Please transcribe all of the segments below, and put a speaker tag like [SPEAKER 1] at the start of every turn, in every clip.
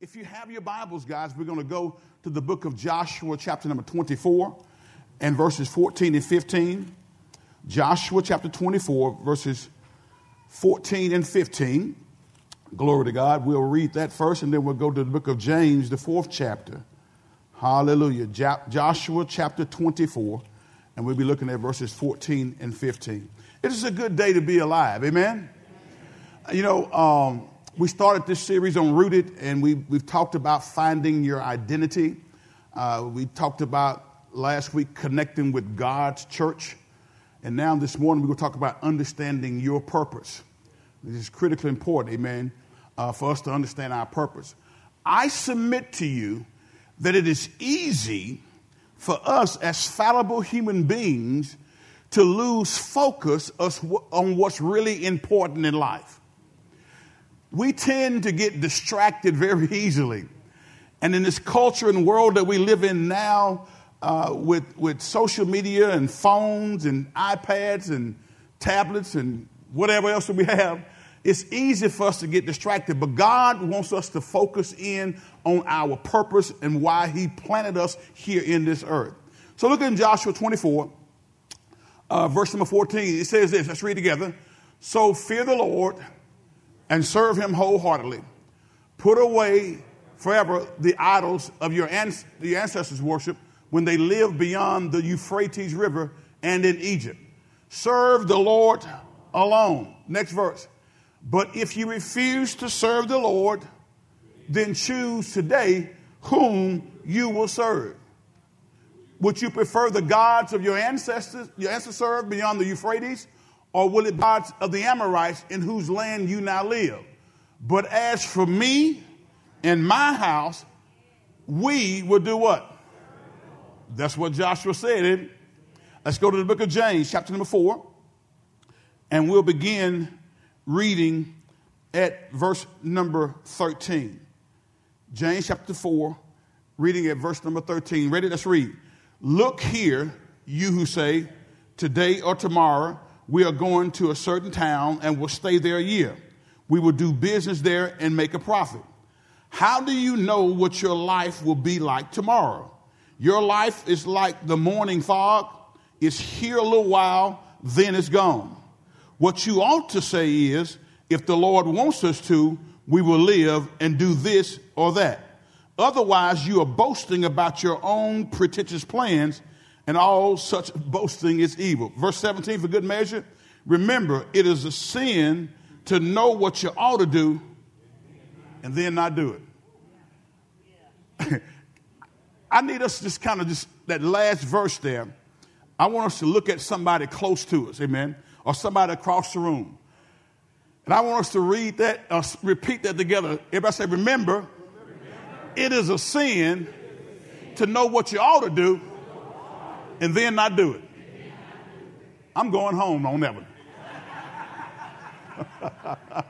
[SPEAKER 1] If you have your Bibles, guys, we're going to go to the book of Joshua, chapter number 24, and verses 14 and 15. Joshua, chapter 24, verses 14 and 15. Glory to God. We'll read that first, and then we'll go to the book of James, the fourth chapter. Hallelujah. Jo- Joshua, chapter 24, and we'll be looking at verses 14 and 15. It is a good day to be alive. Amen? You know, um, we started this series on Rooted, and we, we've talked about finding your identity. Uh, we talked about last week connecting with God's church. And now this morning, we're going to talk about understanding your purpose. This is critically important, amen, uh, for us to understand our purpose. I submit to you that it is easy for us as fallible human beings to lose focus on what's really important in life we tend to get distracted very easily. And in this culture and world that we live in now, uh, with, with social media and phones and iPads and tablets and whatever else that we have, it's easy for us to get distracted. But God wants us to focus in on our purpose and why He planted us here in this earth. So look in Joshua 24, uh, verse number 14. It says this. Let's read together. So fear the Lord and serve him wholeheartedly. Put away forever the idols of your ans- ancestors' worship when they lived beyond the Euphrates River and in Egypt. Serve the Lord alone. Next verse. But if you refuse to serve the Lord, then choose today whom you will serve. Would you prefer the gods of your ancestors, your ancestors served beyond the Euphrates, or will it be gods of the Amorites in whose land you now live? But as for me and my house, we will do what? That's what Joshua said. Let's go to the book of James, chapter number four, and we'll begin reading at verse number 13. James chapter 4, reading at verse number 13. Ready? Let's read. Look here, you who say, today or tomorrow we are going to a certain town and will stay there a year. We will do business there and make a profit. How do you know what your life will be like tomorrow? Your life is like the morning fog. It's here a little while, then it's gone. What you ought to say is, if the Lord wants us to, we will live and do this or that. Otherwise, you are boasting about your own pretentious plans and all such boasting is evil. Verse 17 for good measure. Remember, it is a sin to know what you ought to do and then not do it. I need us just kind of just that last verse there. I want us to look at somebody close to us, amen, or somebody across the room. And I want us to read that, uh, repeat that together. Everybody say, remember, remember, it is a sin to know what you ought to do and then not do it. I'm going home on that one.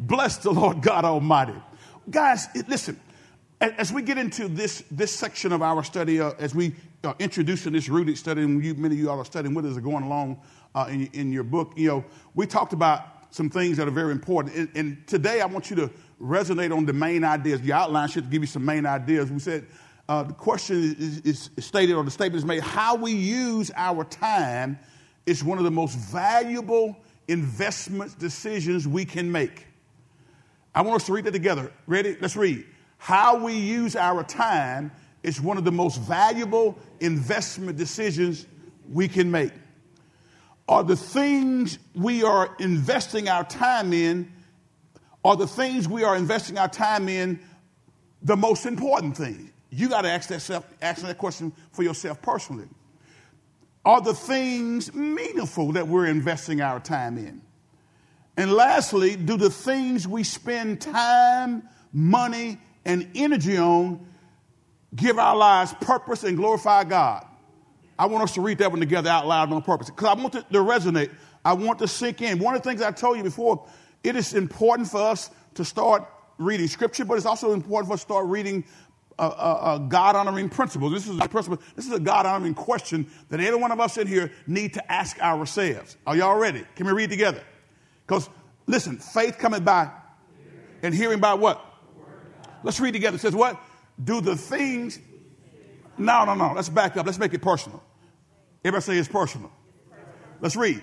[SPEAKER 1] Bless the Lord God Almighty. Guys, listen, as we get into this, this section of our study, uh, as we are introducing this rooted study, and you, many of you all are studying with us, are going along uh, in, in your book, you know, we talked about some things that are very important. And, and today I want you to resonate on the main ideas. The outline should give you some main ideas. We said uh, the question is, is, stated or the statement is made how we use our time is one of the most valuable investment decisions we can make. I want us to read that together. Ready? Let's read. How we use our time is one of the most valuable investment decisions we can make. Are the things we are investing our time in, are the things we are investing our time in the most important things? You got to ask that, self, ask that question for yourself personally. Are the things meaningful that we're investing our time in? And lastly, do the things we spend time, money, and energy on give our lives purpose and glorify God? I want us to read that one together out loud on purpose because I want it to resonate. I want to sink in. One of the things I told you before, it is important for us to start reading scripture, but it's also important for us to start reading a, God honoring. This is a principle. This is a God honoring question that every one of us in here need to ask ourselves. Are y'all ready? Can we read together? Because listen, faith coming by and hearing by what? Let's read together. It says what? Do the things. No, no, no. Let's back up. Let's make it personal. Everybody say it's personal. Let's read.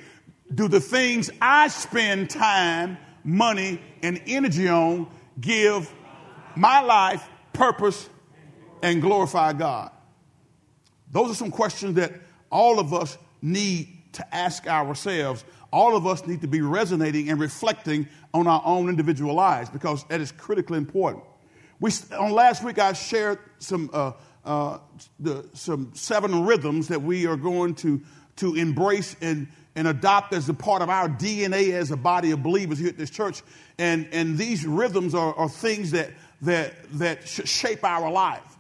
[SPEAKER 1] Do the things I spend time, money, and energy on give my life purpose and glorify God? Those are some questions that all of us need to ask ourselves. All of us need to be resonating and reflecting on our own individual lives because that is critically important. We, on last week, I shared some, uh, uh, the, some seven rhythms that we are going to, to embrace and, and adopt as a part of our DNA as a body of believers here at this church. And, and these rhythms are, are things that, that, that shape our life.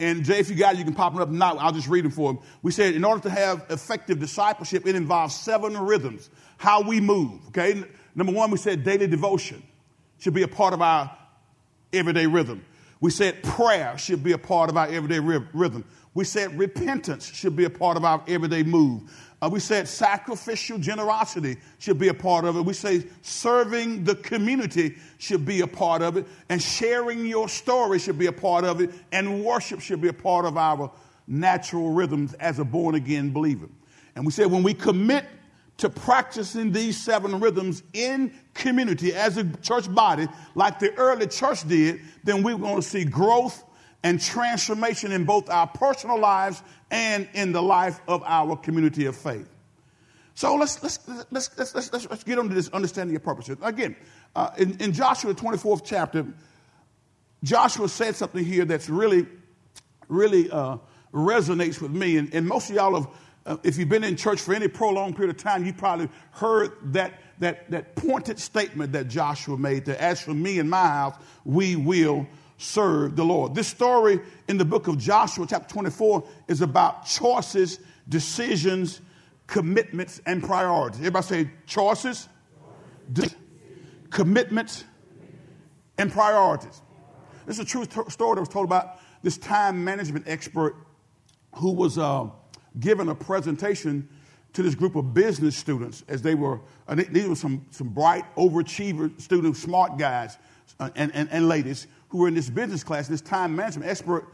[SPEAKER 1] And Jay, if you got it, you can pop them up now. I'll just read them for them. We said in order to have effective discipleship, it involves seven rhythms. How we move, okay? Number one, we said daily devotion should be a part of our everyday rhythm. We said prayer should be a part of our everyday rhythm. We said repentance should be a part of our everyday move. Uh, we said sacrificial generosity should be a part of it. We say serving the community should be a part of it. And sharing your story should be a part of it. And worship should be a part of our natural rhythms as a born again believer. And we said when we commit to practicing these seven rhythms in community as a church body, like the early church did, then we're going to see growth and transformation in both our personal lives and in the life of our community of faith. So let's, let's, let's, let's, let's, let's get into this understanding of purpose. Again, uh, in, in Joshua, the 24th chapter, Joshua said something here that's really, really uh, resonates with me. And, and, most of y'all have, uh, if you've been in church for any prolonged period of time, you probably heard that, that, that pointed statement that Joshua made that as for me and my house, we will serve the Lord. This story in the book of Joshua, chapter 24, is about choices, decisions, commitments, and priorities. Everybody say choices, commitments, and priorities. This is a true t- story that was told about this time management expert who was uh, given a presentation to this group of business students as they were, uh, these were some, some bright, overachiever students, smart guys uh, and, and, and ladies who were in this business class, this time management expert,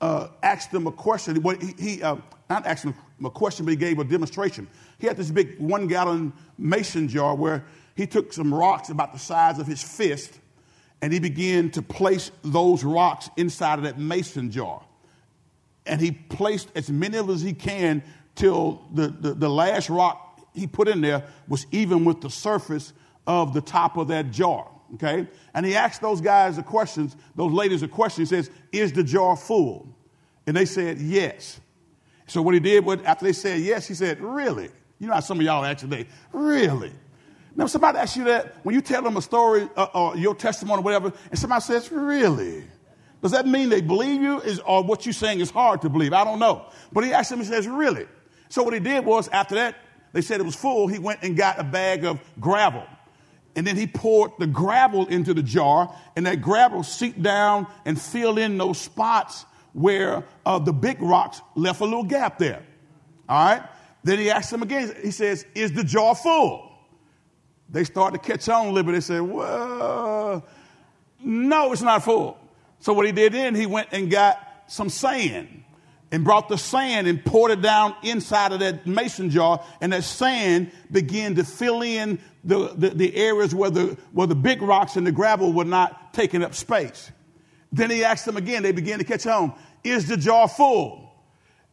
[SPEAKER 1] uh, asked them a question. Well, he, he uh, not asked them a question, but he gave a demonstration. He had this big one gallon mason jar where he took some rocks about the size of his fist and he began to place those rocks inside of that mason jar. And he placed as many of as he can till the, the, the last rock he put in there was even with the surface of the top of that jar okay? And he asked those guys the questions, those ladies a question. He says, Is the jar full? And they said, Yes. So what he did, was, after they said yes, he said, Really? You know how some of y'all ask today, Really? Now, somebody asks you that when you tell them a story uh, or your testimony or whatever, and somebody says, Really? Does that mean they believe you is, or what you're saying is hard to believe? I don't know. But he asked them, he says, Really? So what he did was, after that, they said it was full, he went and got a bag of gravel and then he poured the gravel into the jar, and that gravel seeped down and filled in those spots where uh, the big rocks left a little gap there. All right? Then he asked them again, he says, Is the jar full? They start to catch on a little bit. They said, Well, no, it's not full. So what he did then, he went and got some sand and brought the sand and poured it down inside of that mason jar, and that sand began to fill in the, the, the, areas where the, where the big rocks and the gravel were not taking up space. Then he asked them again, they began to catch on, is the jar full?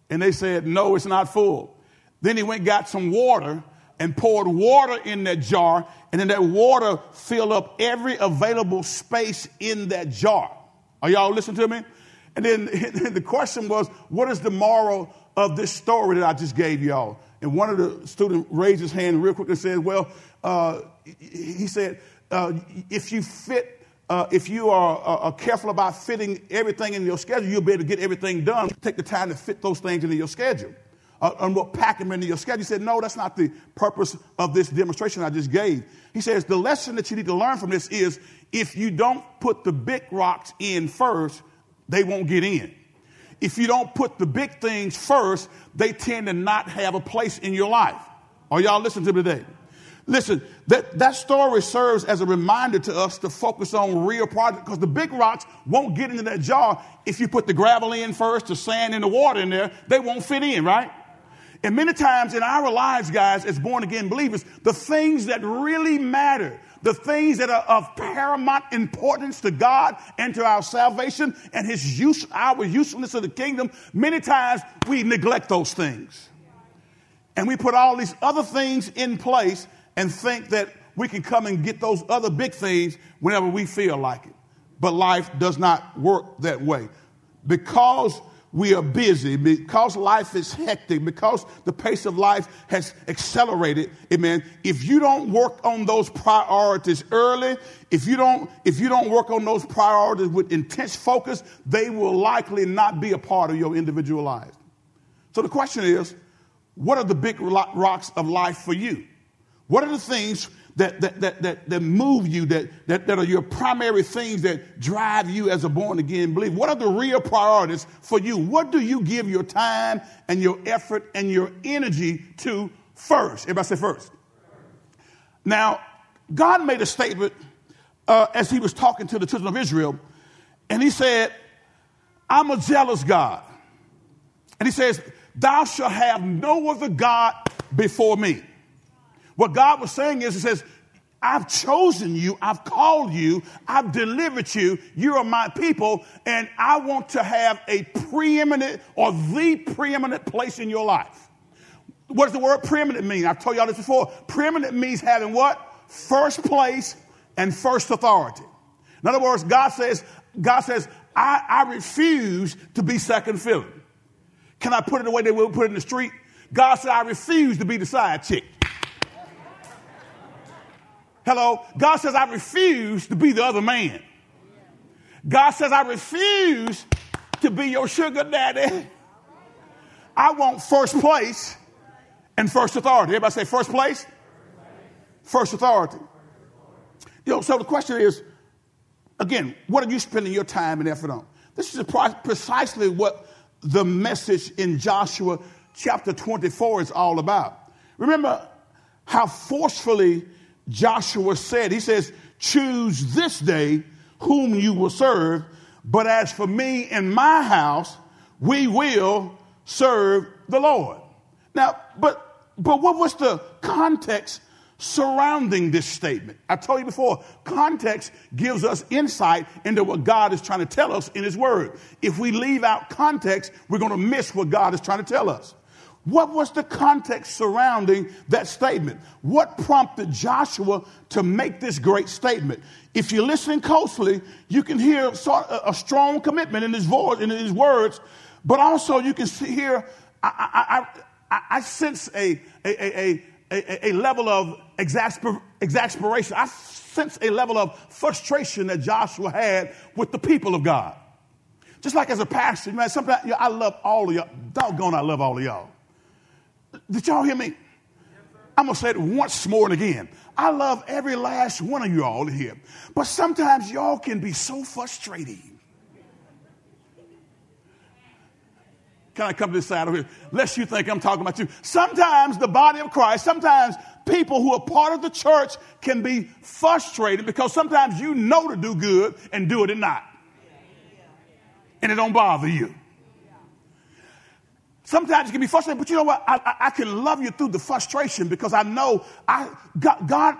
[SPEAKER 1] And they said, no, it's not full. Then he went got some water and poured water in that jar, and then that water filled up every available space in that jar. Are y'all listening to me? And then the question was, what is the moral of this story that I just gave y'all? And one of the students raised his hand real quick and said, well, uh, he said, uh, if you fit, uh, if you are uh, careful about fitting everything in your schedule, you'll be able to get everything done. Take the time to fit those things into your schedule. Uh, and we'll pack them into your schedule. He said, no, that's not the purpose of this demonstration I just gave. He says, the lesson that you need to learn from this is if you don't put the big rocks in first, they won't get in. If you don't put the big things first, they tend to not have a place in your life. Are y'all listening to me today? Listen, that, that story serves as a reminder to us to focus on real projects because the big rocks won't get into that jar if you put the gravel in first, the sand and the water in there. They won't fit in, right? And many times in our lives, guys, as born again believers, the things that really matter, the things that are of paramount importance to God and to our salvation and his use, our usefulness of the kingdom, many times we neglect those things. And we put all these other things in place and think that we can come and get those other big things whenever we feel like it. But life does not work that way. Because we are busy, because life is hectic, because the pace of life has accelerated, amen. If you don't work on those priorities early, if you don't, if you don't work on those priorities with intense focus, they will likely not be a part of your individual life. So the question is, what are the big rocks of life for you? What are the things that, that, that, that, that move you, that, that, that are your primary things that drive you as a born again believer? What are the real priorities for you? What do you give your time and your effort and your energy to first? Everybody say first. Now, God made a statement uh, as he was talking to the children of Israel, and he said, I'm a jealous God. And he says, Thou shalt have no other God before me. What God was saying is, He says, I've chosen you, I've called you, I've delivered you, you are my people, and I want to have a preeminent or the preeminent place in your life. What does the word preeminent mean? I've told y'all this before. Preeminent means having what? First place and first authority. In other words, God says, God says, I, I refuse to be second fiddle. Can I put it the way they would put it in the street? God said, I refuse to be the side chick. Hello? God says, I refuse to be the other man. God says, I refuse to be your sugar daddy. I want first place and first authority. Everybody say first place, first authority. You know, so the question is, again, what are you spending your time and effort on? This is precisely what the message in Joshua chapter 24 is all about. Remember how forcefully Joshua said. He says, Choose this day whom you will serve, but as for me and my house, we will serve the Lord. Now, but but what was the context surrounding this statement? I told you before, context gives us insight into what God is trying to tell us in His Word. If we leave out context, we're going to miss what God is trying to tell us. What was the context surrounding that statement? What prompted Joshua to make this great statement? If you're listening closely, you can hear a strong commitment in his voice, in his words, but also you can see here, I, I, I, I sense a, a, a, a, a level of exasper, exasperation. I sense a level of frustration that Joshua had with the people of God. Just like as a pastor, man, sometimes I love all of y'all. Doggone, I love all of y'all. Did y'all hear me? I'm going to say it once more and again. I love every last one of you all here. But sometimes y'all can be so frustrating. Can I come to this side over here? Lest you think I'm talking about you. Sometimes the body of Christ, sometimes people who are part of the church can be frustrated because sometimes you know to do good and do it and not. And it don't bother you. Sometimes it can be frustrating, but you know what? I, I, I, can love you through the frustration because I know I God, God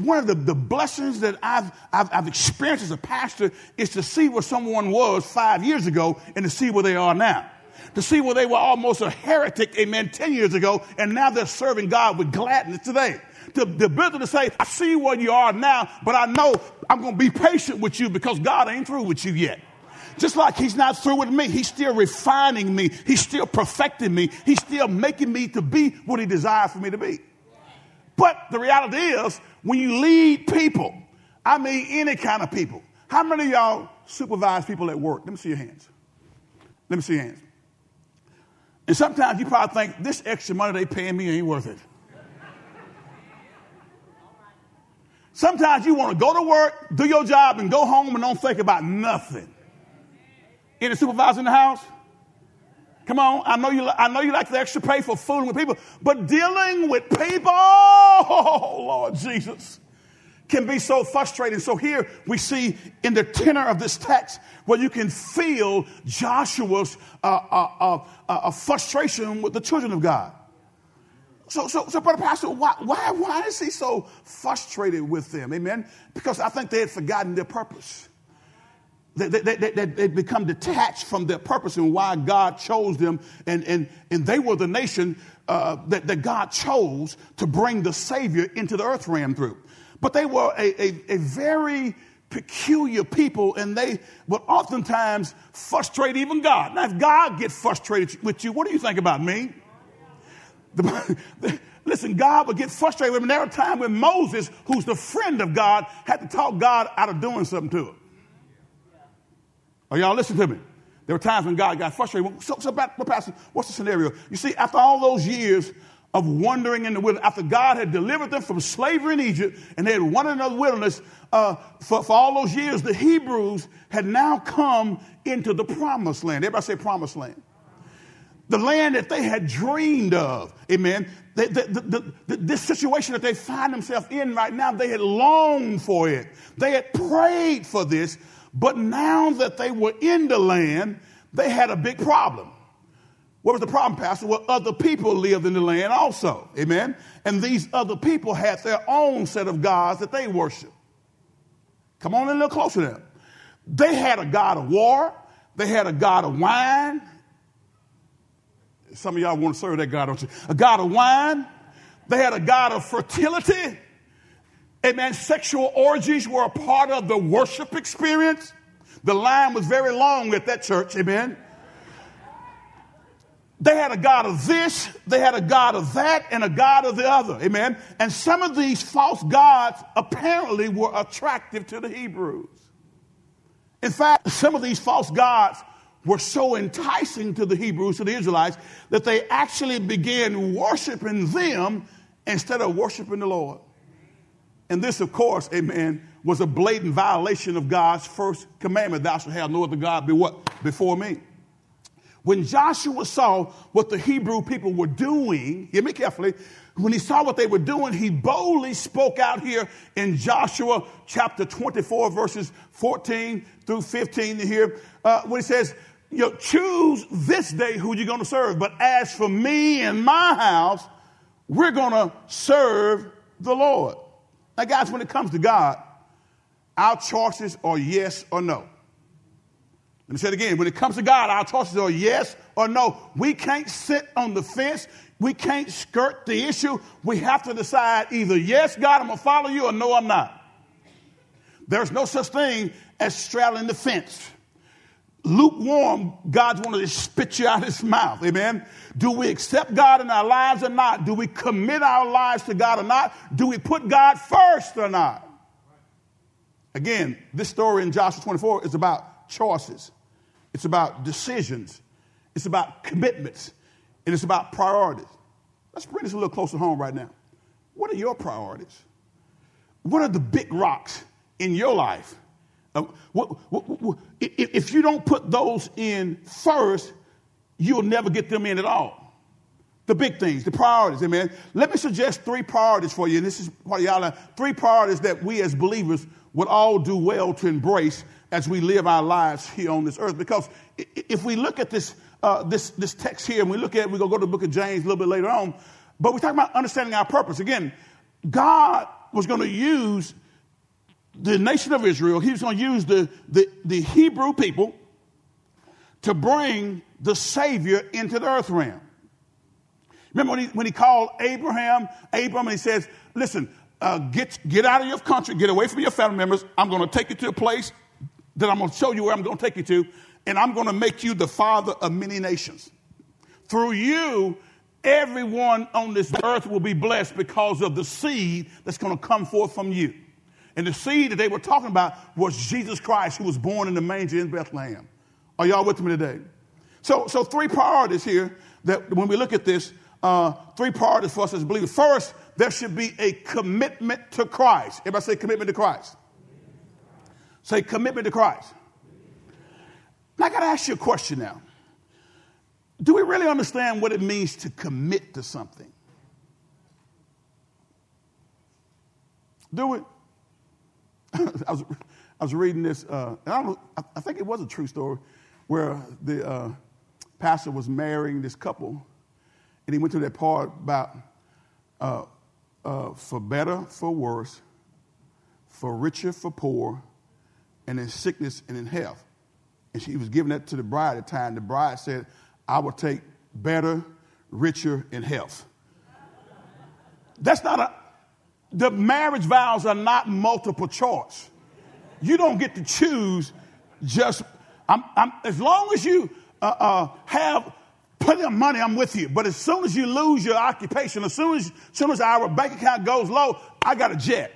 [SPEAKER 1] one of the, the blessings that I've, I've, I've experienced as a pastor is to see where someone was five years ago and to see where they are now. To see where they were almost a heretic, amen, 10 years ago, and now they're serving God with gladness today. The, the ability to say, I see where you are now, but I know I'm going to be patient with you because God ain't through with you yet. Just like he's not through with me, he's still refining me. He's still perfecting me. He's still making me to be what he desires for me to be. But the reality is, when you lead people, I mean any kind of people, how many of y'all supervise people at work? Let me see your hands. Let me see your hands. And sometimes you probably think this extra money they paying me ain't worth it. Sometimes you want to go to work, do your job, and go home and don't think about nothing. Any supervisor in the house? Come on, I know you. I know you like the extra pay for fooling with people, but dealing with people, oh Lord Jesus, can be so frustrating. So here we see in the tenor of this text where you can feel Joshua's uh, uh, uh, uh, frustration with the children of God. So, so, so, brother pastor, why, why, why is he so frustrated with them? Amen. Because I think they had forgotten their purpose. They, they, they, they, become detached from their purpose and why God chose them. And, and, and they were the nation uh, that, that God chose to bring the Savior into the earth realm through. But they were a, a, a very peculiar people and they would oftentimes frustrate even God. Now, if God gets frustrated with you, what do you think about me? The, the, listen, God would get frustrated with. There were times when Moses, who's the friend of God, had to talk God out of doing something to him. Are y'all listening to me? There were times when God got frustrated. So, so Pastor, what's the scenario? You see, after all those years of wandering in the wilderness, after God had delivered them from slavery in Egypt and they had wandered in the wilderness, uh, for, for all those years, the Hebrews had now come into the promised land. Everybody say promised land. The land that they had dreamed of. Amen. The, the, the, this situation that they find themselves in right now, they had longed for it. They had prayed for this, but now that they were in the land, they had a big problem. What was the problem, Pastor? Well, other people lived in the land also. Amen. And these other people had their own set of gods that they worshiped. Come on a little closer to them. They had a God of war. They had a God of wine. Some of y'all want to serve that God, don't you? A God of wine. They had a God of fertility. Amen. Sexual orgies were a part of the worship experience. The line was very long at that church. Amen. They had a God of this, they had a God of that, and a God of the other. Amen. And some of these false gods apparently were attractive to the Hebrews. In fact, some of these false gods were so enticing to the Hebrews, to the Israelites, that they actually began worshiping them instead of worshiping the Lord. And this, of course, amen, was a blatant violation of God's first commandment thou shalt have no other God be what? Before me. When Joshua saw what the Hebrew people were doing, hear me carefully, when he saw what they were doing, he boldly spoke out here in Joshua chapter 24, verses 14 through 15 here, uh, when he says, you know, choose this day who you're going to serve. But as for me and my house, we're going to serve the Lord. Now, guys, when it comes to God, our choices are yes or no. Let me say it again. When it comes to God, our choices are yes or no. We can't sit on the fence. We can't skirt the issue. We have to decide either yes, God, I'm going to follow you, or no, I'm not. There's no such thing as straddling the fence. Lukewarm, God's wanting to spit you out of his mouth. Amen. Do we accept God in our lives or not? Do we commit our lives to God or not? Do we put God first or not? Again, this story in Joshua 24 is about choices. It's about decisions. It's about commitments. And it's about priorities. Let's bring this a little closer home right now. What are your priorities? What are the big rocks in your life? If you don't put those in first, you'll never get them in at all. The big things, the priorities, amen. Let me suggest three priorities for you, and this is what y'all three priorities that we as believers would all do well to embrace as we live our lives here on this earth. Because if we look at this, uh, this, this text here, and we look at, we're going to go to the book of James a little bit later on, but we're talking about understanding our purpose. Again, God was going to use the nation of Israel, he was going to use the, the, the Hebrew people to bring the Savior into the earth realm. Remember when he, when he called Abraham, Abram, and he says, Listen, uh, get, get out of your country, get away from your family members. I'm going to take you to a place that I'm going to show you where I'm going to take you to, and I'm going to make you the father of many nations. Through you, everyone on this earth will be blessed because of the seed that's going to come forth from you. And the seed that they were talking about was Jesus Christ, who was born in the manger in Bethlehem. Are y'all with me today? So, so three priorities here that when we look at this, uh, three priorities for us as believers. First, there should be a commitment to Christ. Everybody say commitment to Christ. Say commitment to Christ. Now, I got to ask you a question now. do we really understand what it means to commit to something? Do we? I, was, I was reading this, uh, I, don't I, I, think it was a true story, where the uh, pastor was marrying this couple, and he went to that part about uh, uh for better, for worse, for richer, for poor, and in sickness and in health. And she was giving that to the bride at the time. The bride said, I will take better, richer, and health. That's not a, the marriage vows are not multiple choice. You don't get to choose just, I'm, I'm, as long as you uh, uh, have plenty of money, I'm with you. But as soon as you lose your occupation, as soon as, as soon as our bank account goes low, I got a jet.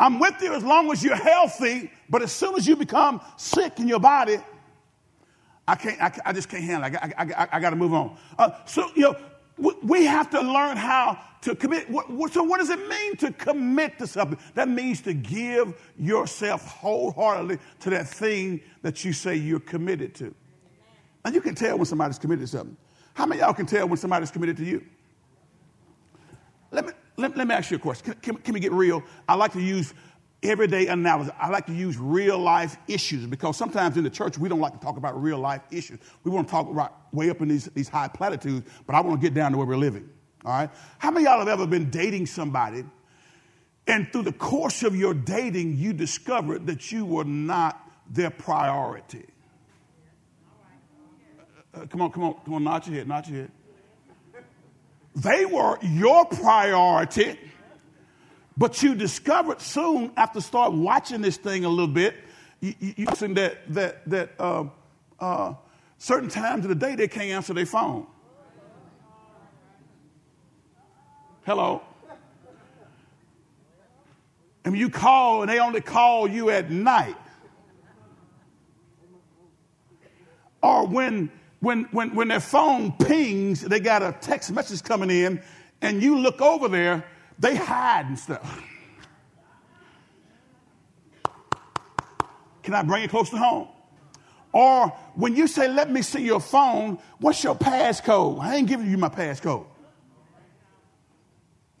[SPEAKER 1] I'm with you as long as you're healthy, but as soon as you become sick in your body, I can't, I, I just can't handle it. I, I, I, I got to move on. Uh, so, you know, we have to learn how to commit. So, what does it mean to commit to something? That means to give yourself wholeheartedly to that thing that you say you're committed to. And you can tell when somebody's committed to something. How many y'all can tell when somebody's committed to you? Let me, let, let me ask you a question. Can, can, can we get real? I like to use everyday analysis. I like to use real life issues because sometimes in the church we don't like to talk about real life issues. We want to talk right way up in these, these high platitudes, but I want to get down to where we're living. All right? How many y'all have ever been dating somebody and through the course of your dating you discovered that you were not their priority? Uh, uh come on, come on, come on, nod your head, nod your head. They were your priority, but you discovered soon after start watching this thing a little bit, you, you, you that that that uh, uh, certain times of the day they can't answer their phone. Hello. And you call and they only call you at night. Or when when, when, when their phone pings, they got a text message coming in, and you look over there, they hide and stuff. Can I bring it close to home? Or when you say, let me see your phone, what's your passcode? I ain't giving you my passcode.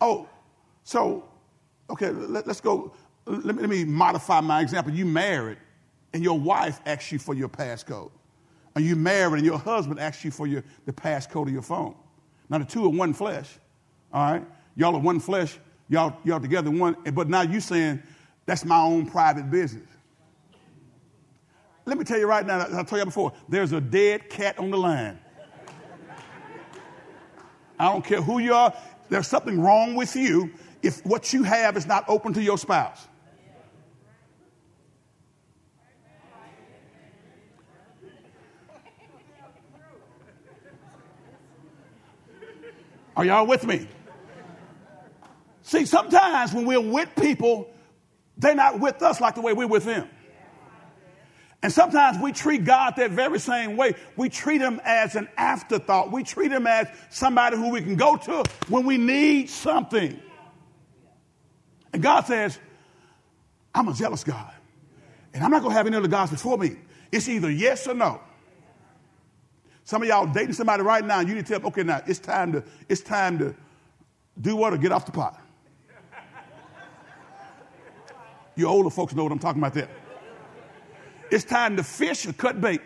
[SPEAKER 1] Oh, so, okay, let, us go. Let me, let me modify my example. You married, and your wife asks you for your passcode and you married and your husband asks you for your, the passcode of your phone. Now the two are one flesh, all right? Y'all are one flesh, y'all, y'all together one, but now you saying, that's my own private business. Let me tell you right now, I told you before, there's a dead cat on the line. I don't care who you are, there's something wrong with you if what you have is not open to your spouse. Are y'all with me? See, sometimes when we're with people, they're not with us like the way we're with them. And sometimes we treat God that very same way. We treat him as an afterthought. We treat him as somebody who we can go to when we need something. And God says, I'm a jealous God. And I'm not going to have any other gods before me. It's either yes or no. Some of y'all dating somebody right now, you need to tell them, okay, now it's time to, it's time to do what or get off the pot. You older folks know what I'm talking about there. It's time to fish or cut bait.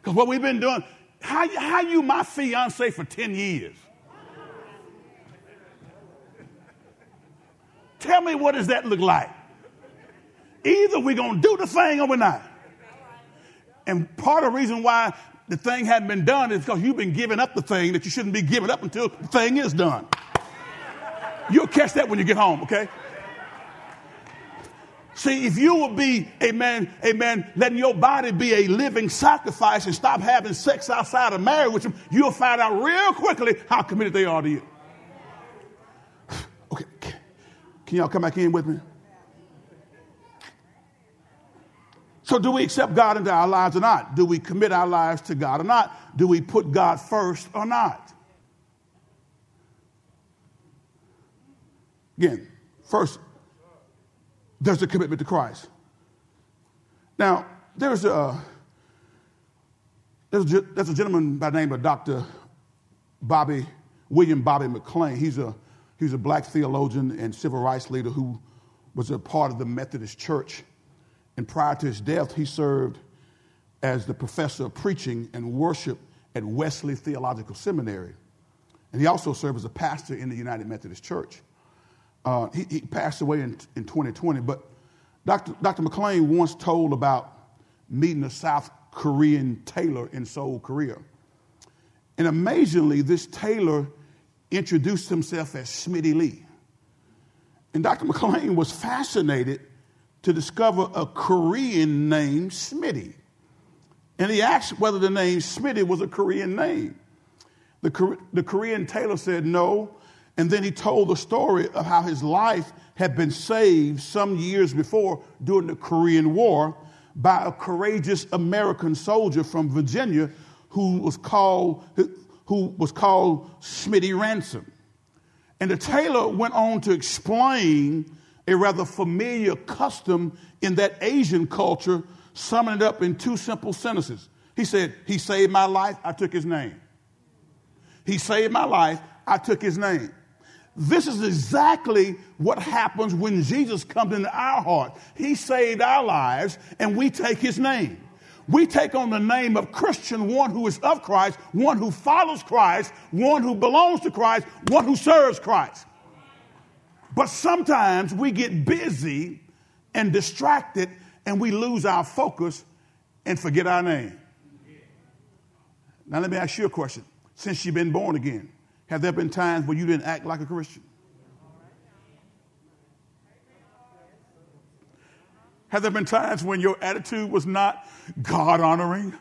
[SPEAKER 1] Because what we've been doing, how, how you my fiance for 10 years? Tell me what does that look like? Either we're going to do the thing or we're not. And part of the reason why the thing hadn't been done is because you've been giving up the thing that you shouldn't be giving up until the thing is done. You'll catch that when you get home, okay? See, if you will be, amen, amen, letting your body be a living sacrifice and stop having sex outside of marriage with them, you'll find out real quickly how committed they are to you. Okay, can y'all come back in with me? So, do we accept God into our lives or not? Do we commit our lives to God or not? Do we put God first or not? Again, first, there's a commitment to Christ. Now, there's a There's a, there's a gentleman by the name of Dr. Bobby, William Bobby McClain. He's a, he's a black theologian and civil rights leader who was a part of the Methodist Church. And prior to his death, he served as the professor of preaching and worship at Wesley Theological Seminary. And he also served as a pastor in the United Methodist Church. Uh, he, he, passed away in, in 2020, but Dr. Dr. McClain once told about meeting a South Korean tailor in Seoul, Korea. And amazingly, this tailor introduced himself as Smitty Lee. And Dr. McClain was fascinated to discover a Korean named Smitty. And he asked whether the name Smitty was a Korean name. The, the Korean tailor said no. And then he told the story of how his life had been saved some years before during the Korean War by a courageous American soldier from Virginia who was called, who was called Smitty Ransom. And the tailor went on to explain a rather familiar custom in that Asian culture, summing it up in two simple sentences. He said, He saved my life, I took his name. He saved my life, I took his name. This is exactly what happens when Jesus comes into our heart. He saved our lives, and we take his name. We take on the name of Christian, one who is of Christ, one who follows Christ, one who belongs to Christ, one who serves Christ. But sometimes we get busy and distracted and we lose our focus and forget our name. Now, let me ask you a question. Since you've been born again, have there been times where you didn't act like a Christian? Have there been times when your attitude was not God honoring?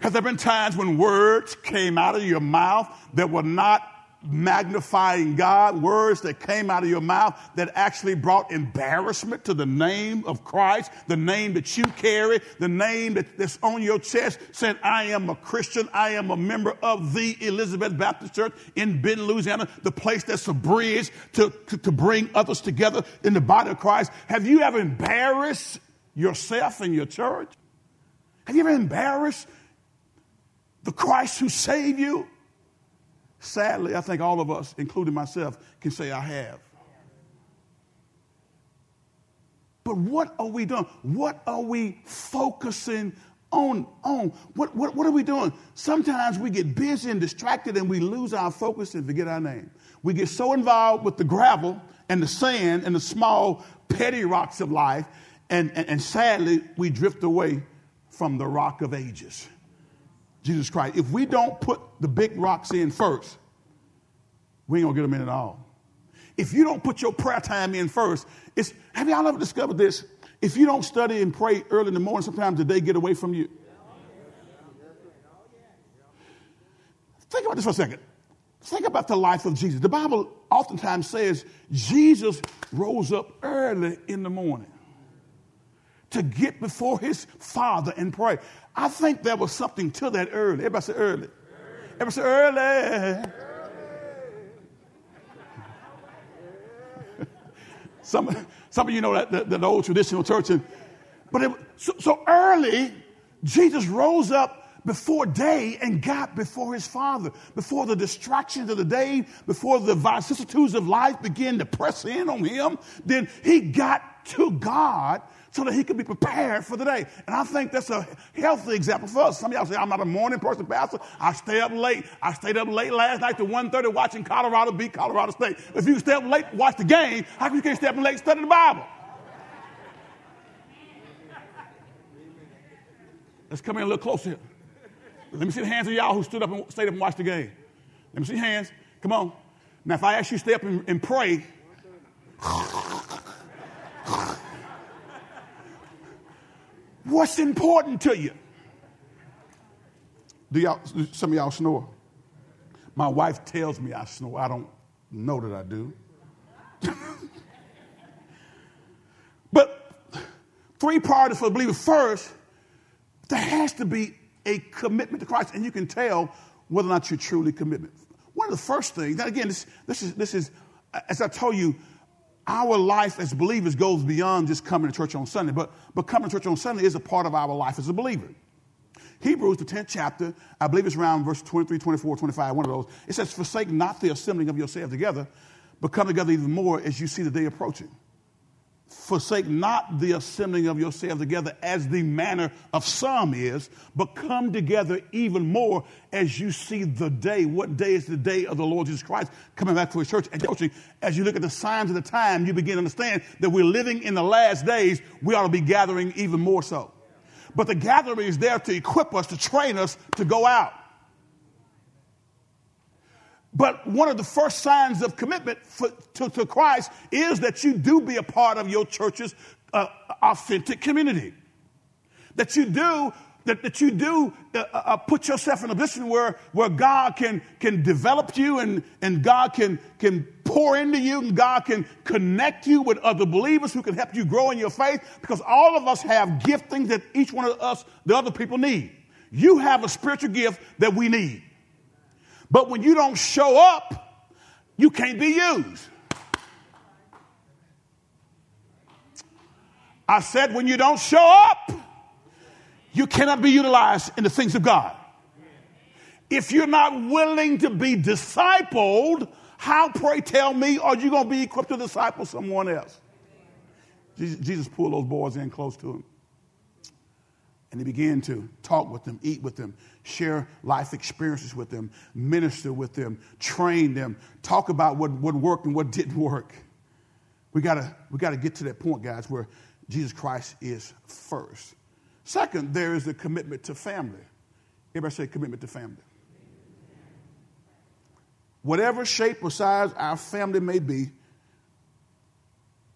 [SPEAKER 1] Have there been times when words came out of your mouth that were not magnifying God, words that came out of your mouth that actually brought embarrassment to the name of Christ, the name that you carry, the name that, that's on your chest, saying, I am a Christian, I am a member of the Elizabeth Baptist Church in Benton, Louisiana, the place that's a bridge to, to, to bring others together in the body of Christ. Have you ever embarrassed yourself and your church? Have you ever embarrassed the Christ who saved you? Sadly, I think all of us, including myself, can say I have. But what are we doing? What are we focusing on? on? What, what, what are we doing? Sometimes we get busy and distracted and we lose our focus and forget our name. We get so involved with the gravel and the sand and the small, petty rocks of life, and, and, and sadly, we drift away from the rock of ages. Jesus Christ. If we don't put the big rocks in first, we ain't gonna get them in at all. If you don't put your prayer time in first, it's have y'all ever discovered this? If you don't study and pray early in the morning, sometimes the day get away from you. Think about this for a second. Think about the life of Jesus. The Bible oftentimes says Jesus rose up early in the morning to get before his Father and pray. I think there was something to that early. Everybody say early. Everybody say early. Some, some of you know that, that, that old traditional church. And, but it, so, so early, Jesus rose up before day and got before his father, before the distractions of the day, before the vicissitudes of life began to press in on him, then he got to God so that he could be prepared for the day. And I think that's a healthy example for us. Some of y'all say, I'm not a morning person, Pastor. I stay up late. I stayed up late last night to 1.30 watching Colorado beat Colorado State. If you stay up late, watch the game, how come you can't stay up late study the Bible? Let's come in a little closer here. Let me see the hands of y'all who stood up and stayed up and watched the game. Let me see hands. Come on. Now, if I ask you to stay up and, and pray, What's important to you? Do y'all, some of y'all snore? My wife tells me I snore. I don't know that I do. but three priorities for the believer. First, there has to be a commitment to Christ, and you can tell whether or not you're truly committed. One of the first things, now again, this, this, is, this is, as I told you, our life as believers goes beyond just coming to church on Sunday, but, but coming to church on Sunday is a part of our life as a believer. Hebrews, the 10th chapter, I believe it's around verse 23, 24, 25, one of those. It says, Forsake not the assembling of yourselves together, but come together even more as you see the day approaching. Forsake not the assembling of yourselves together as the manner of some is, but come together even more as you see the day. What day is the day of the Lord Jesus Christ coming back to his church? And as you look at the signs of the time, you begin to understand that we're living in the last days. We ought to be gathering even more so. But the gathering is there to equip us, to train us to go out. But one of the first signs of commitment for, to, to, Christ is that you do be a part of your church's uh, authentic community. That you do that, that you do uh, uh, put yourself in a position where, where God can, can develop you and, and God can, can pour into you and God can connect you with other believers who can help you grow in your faith because all of us have giftings that each one of us, the other people need. You have a spiritual gift that we need. But when you don't show up, you can't be used. I said, when you don't show up, you cannot be utilized in the things of God. If you're not willing to be discipled, how, pray tell me, are you going to be equipped to disciple someone else? Jesus pulled those boys in close to him. And he began to talk with them, eat with them, share life experiences with them, minister with them, train them, talk about what, what worked and what didn't work. We gotta, we gotta get to that point, guys, where Jesus Christ is first. Second, there is the commitment to family. Everybody say commitment to family. Whatever shape or size our family may be,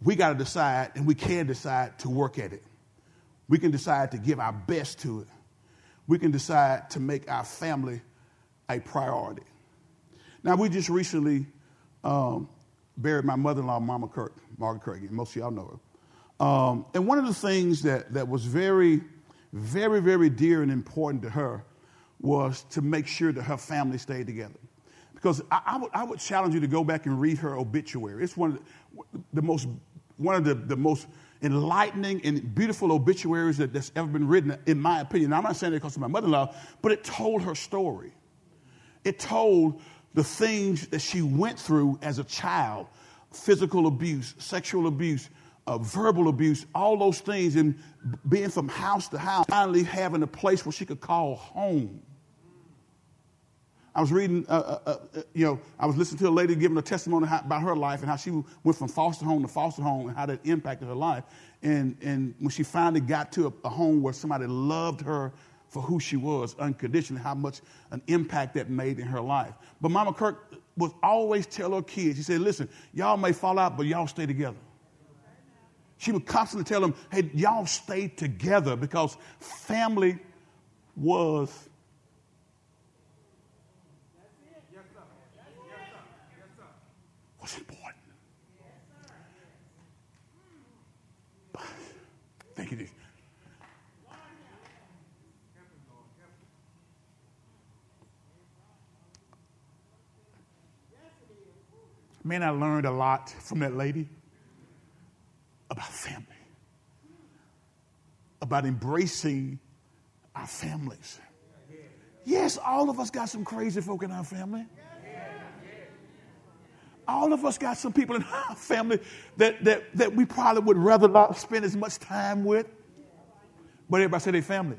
[SPEAKER 1] we got to decide, and we can decide to work at it. We can decide to give our best to it. We can decide to make our family a priority. Now, we just recently um, buried my mother in law, Mama Kirk, Margaret Kirk. Most of y'all know her. Um, and one of the things that, that was very, very, very dear and important to her was to make sure that her family stayed together. Because I, I, would, I would challenge you to go back and read her obituary. It's one of the, the most, one of the, the most enlightening and beautiful obituaries that, that's ever been written, in my opinion. Now, I'm not saying it because of my mother in law, but it told her story. It told the things that she went through as a child physical abuse, sexual abuse, uh, verbal abuse, all those things, and being from house to house, finally having a place where she could call home. I was reading, uh, uh, uh, you know, I was listening to a lady giving a testimony how, about her life and how she went from foster home to foster home and how that impacted her life. And, and when she finally got to a, a home where somebody loved her for who she was unconditionally, how much an impact that made in her life. But Mama Kirk would always tell her kids, she said, listen, y'all may fall out, but y'all stay together. She would constantly tell them, hey, y'all stay together because family was was important. Yes, sir. Yes. Sir. God bless you. Thank you. Man, I learned a lot from that lady about family, about embracing our families. Yes, all of us got some crazy folk in our family all of us got some people in our family that, that, that we probably would rather not spend as much time with. But everybody say they family.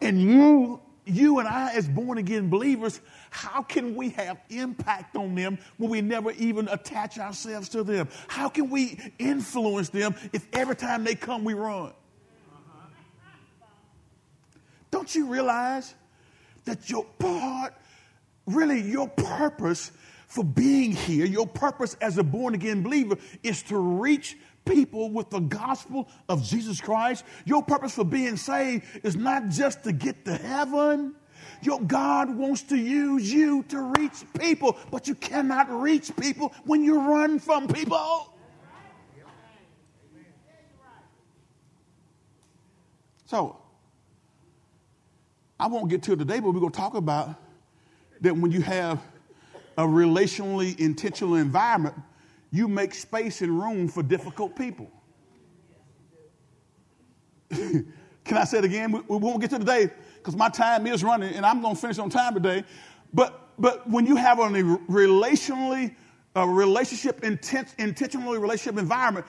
[SPEAKER 1] And you, you and I, as born again believers, how can we have impact on them when we never even attach ourselves to them? How can we influence them if every time they come we run? Don't you realize that your part, really your purpose, for being here, your purpose as a born again believer is to reach people with the gospel of Jesus Christ. Your purpose for being saved is not just to get to heaven. Your God wants to use you to reach people, but you cannot reach people when you run from people. So, I won't get to it today, but we're going to talk about that when you have a relationally intentional environment, you make space and room for difficult people. Can I say it again? We, we won't get to today because my time is running and I'm going to finish on time today. But, but when you have a relationally, a relationship, intent, intentionally relationship environment,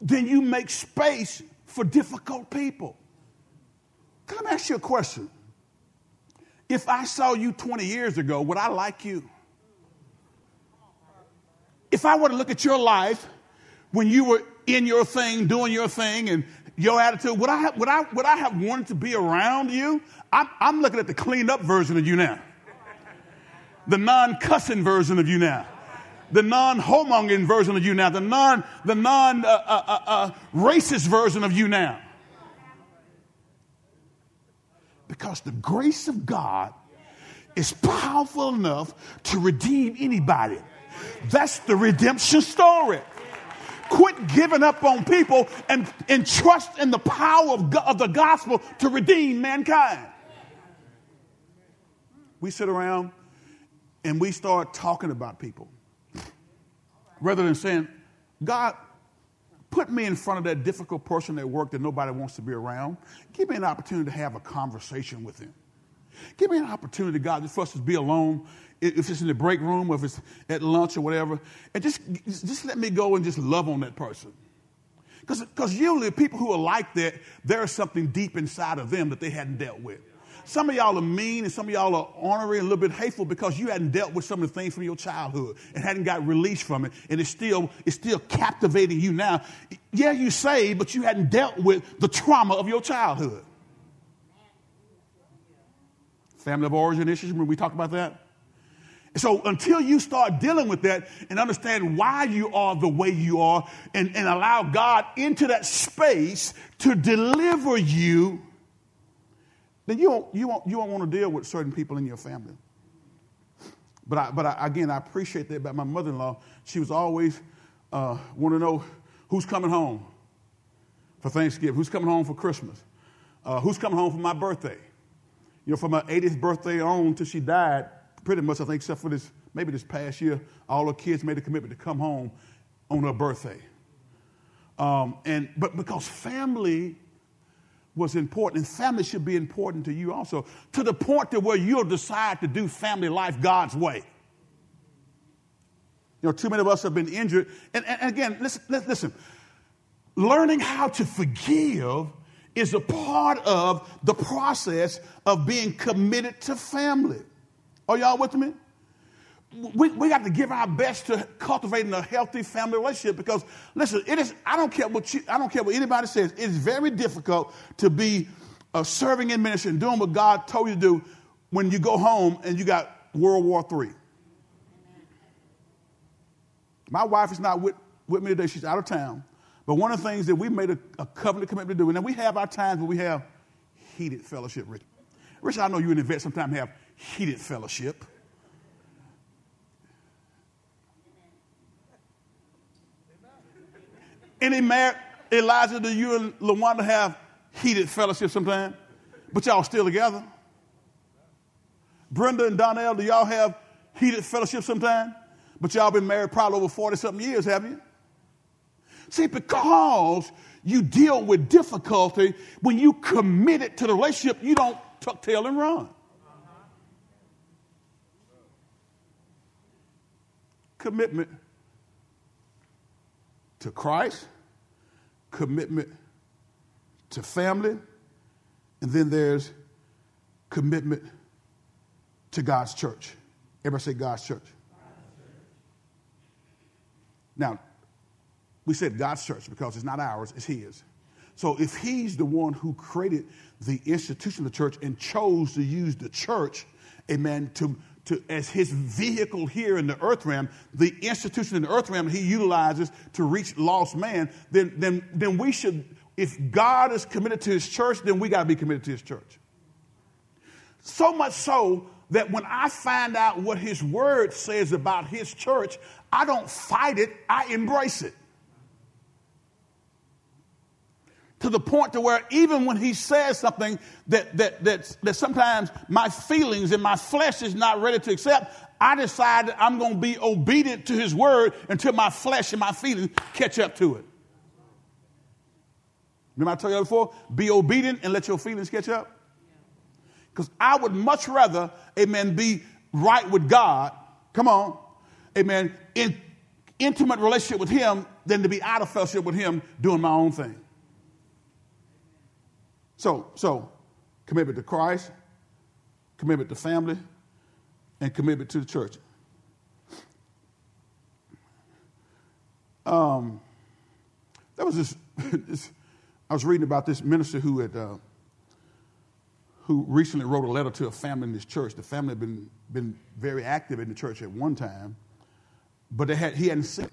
[SPEAKER 1] then you make space for difficult people. Can I ask you a question? If I saw you 20 years ago, would I like you? If I were to look at your life when you were in your thing, doing your thing, and your attitude, would I have, would I, would I have wanted to be around you? I'm, I'm looking at the cleaned up version of you now, the non cussing version of you now the non-homonging version of you now, the non, the non uh, uh, uh, uh, racist version of you now. Because the grace of God is powerful enough to redeem anybody. That's the redemption story. Quit giving up on people and, and trust in the power of, God, of the gospel to redeem mankind. We sit around and we start talking about people rather than saying, God, put me in front of that difficult person at work that nobody wants to be around. Give me an opportunity to have a conversation with him. Give me an opportunity, God, just for us to be alone, if it's in the break room if it's at lunch or whatever, and just, just let me go and just love on that person. Because usually people who are like that, there's something deep inside of them that they hadn't dealt with. Some of y'all are mean and some of y'all are ornery and a little bit hateful because you hadn't dealt with some of the things from your childhood and hadn't got released from it. And it's still, it's still captivating you now. Yeah, you say, but you hadn't dealt with the trauma of your childhood. Family of origin issues, remember we talked about that? So until you start dealing with that and understand why you are the way you are and, and allow God into that space to deliver you then you won't, you won't, you won't want to deal with certain people in your family. But, I, but I, again, I appreciate that about my mother in law. She was always uh, want to know who's coming home for Thanksgiving, who's coming home for Christmas, uh, who's coming home for my birthday. You know, from her 80th birthday on till she died, pretty much, I think, except for this, maybe this past year, all her kids made a commitment to come home on her birthday. Um, and, but because family was important, and family should be important to you also, to the point to where you'll decide to do family life God's way. You know, too many of us have been injured. And, and again, listen, listen, learning how to forgive is a part of the process of being committed to family. Are y'all with me? We, we got to give our best to cultivating a healthy family relationship because listen, it is I don't care what you, I don't care what anybody says. It's very difficult to be uh, serving in ministry and doing what God told you to do when you go home and you got World War III. My wife is not with, with me today, she's out of town. But one of the things that we made a, a covenant commitment to do, and then we have our times where we have heated fellowship, Rich. Rich, I know you in the vet sometimes have heated fellowship. Any married Elijah, do you and LaWanda have heated fellowship sometime? But y'all still together? Brenda and Donnell, do y'all have heated fellowship sometime? But y'all been married probably over 40 something years, haven't you? See, because you deal with difficulty, when you commit it to the relationship, you don't tuck tail and run. Commitment to Christ, commitment to family, and then there's commitment to God's church. Everybody say God's church. Now, we said God's church because it's not ours, it's His. So if He's the one who created the institution of the church and chose to use the church, amen, to to, as his vehicle here in the earth realm, the institution in the earth realm he utilizes to reach lost man, then, then, then we should, if God is committed to his church, then we got to be committed to his church. So much so that when I find out what his word says about his church, I don't fight it, I embrace it. To the point to where even when he says something that, that, that, that sometimes my feelings and my flesh is not ready to accept, I decide that I'm going to be obedient to his word until my flesh and my feelings catch up to it. Remember I told you before? Be obedient and let your feelings catch up. Because I would much rather, amen, be right with God, come on, amen, in intimate relationship with Him than to be out of fellowship with Him doing my own thing. So, so commitment to Christ, commitment to family, and commitment to the church. Um, was this, this, I was reading about this minister who had, uh, who recently wrote a letter to a family in this church. The family had been, been very active in the church at one time, but they had, he hadn't seen.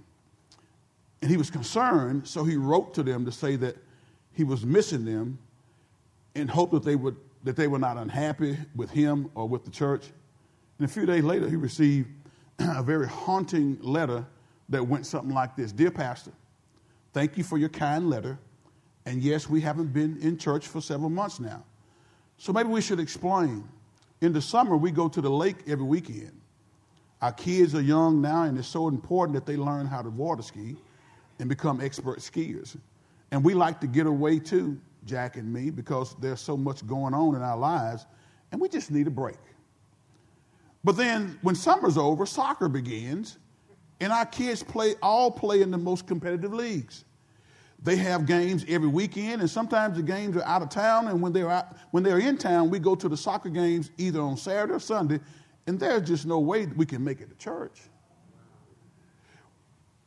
[SPEAKER 1] And he was concerned, so he wrote to them to say that he was missing them in hope that they would that they were not unhappy with him or with the church. And a few days later, he received a very haunting letter that went something like this Dear Pastor, thank you for your kind letter. And yes, we haven't been in church for several months now. So maybe we should explain. In the summer, we go to the lake every weekend. Our kids are young now, and it's so important that they learn how to water ski and become expert skiers. And we like to get away too, Jack and me, because there's so much going on in our lives, and we just need a break. But then when summer's over, soccer begins, and our kids play all play in the most competitive leagues. They have games every weekend, and sometimes the games are out of town. And when they're out, when they're in town, we go to the soccer games either on Saturday or Sunday, and there's just no way we can make it to church.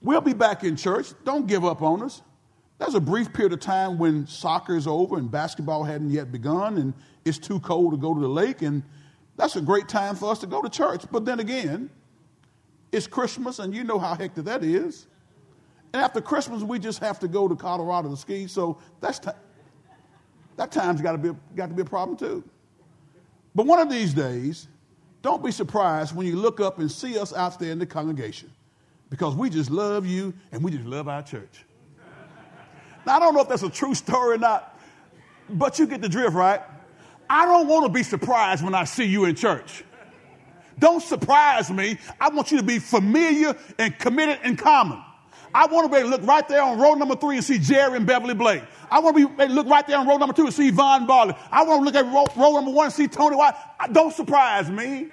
[SPEAKER 1] We'll be back in church. Don't give up on us. There's a brief period of time when soccer is over and basketball hadn't yet begun, and it's too cold to go to the lake, and that's a great time for us to go to church. But then again, it's Christmas, and you know how hectic that is. And after Christmas, we just have to go to Colorado to ski. So that's t- that time's got to be got to be a problem too. But one of these days, don't be surprised when you look up and see us out there in the congregation, because we just love you and we just love our church. Now I don't know if that's a true story or not, but you get the drift, right? I don't want to be surprised when I see you in church. Don't surprise me. I want you to be familiar and committed and common. I want to be able to look right there on row number three and see Jerry and Beverly Blake. I want to be able to look right there on row number two and see Von Barley. I want to look at row, row number one and see Tony White. Don't surprise me.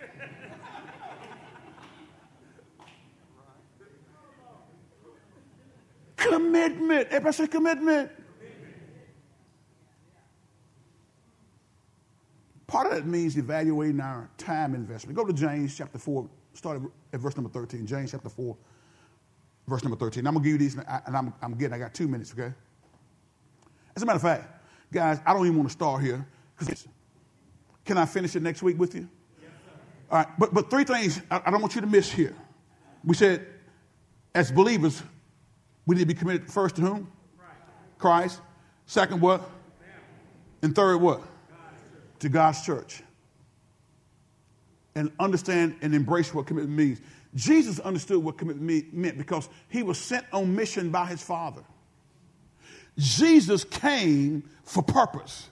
[SPEAKER 1] Commitment. Eh, Everybody say commitment. Part of that means evaluating our time investment. Go to James chapter 4, start at verse number 13. James chapter 4, verse number 13. I'm going to give you these, and I'm, I'm getting, I got two minutes, okay? As a matter of fact, guys, I don't even want to start here. Can I finish it next week with you? All right, but, but three things I, I don't want you to miss here. We said, as believers, we need to be committed first to whom? Christ. Second, what? And third, what? to God's church and understand and embrace what commitment means. Jesus understood what commitment meant because he was sent on mission by his Father. Jesus came for purpose.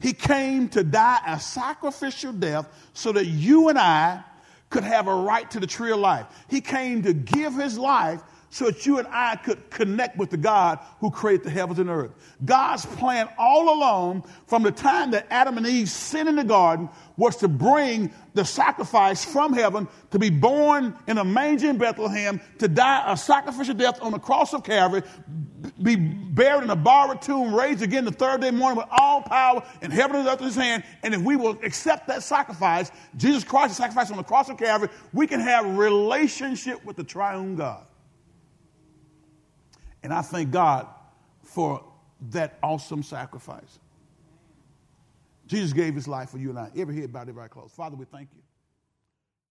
[SPEAKER 1] He came to die a sacrificial death so that you and I could have a right to the tree of life. He came to give his life so that you and I could connect with the God who created the heavens and earth. God's plan all along, from the time that Adam and Eve sinned in the garden, was to bring the sacrifice from heaven to be born in a manger in Bethlehem, to die a sacrificial death on the cross of Calvary, be buried in a borrowed tomb, raised again the third day morning with all power in heaven and earth in his hand. And if we will accept that sacrifice, Jesus Christ's sacrifice on the cross of Calvary, we can have relationship with the triune God. And I thank God for that awesome sacrifice. Jesus gave his life for you and I. Every head bowed, every eye closed. Father, we thank you.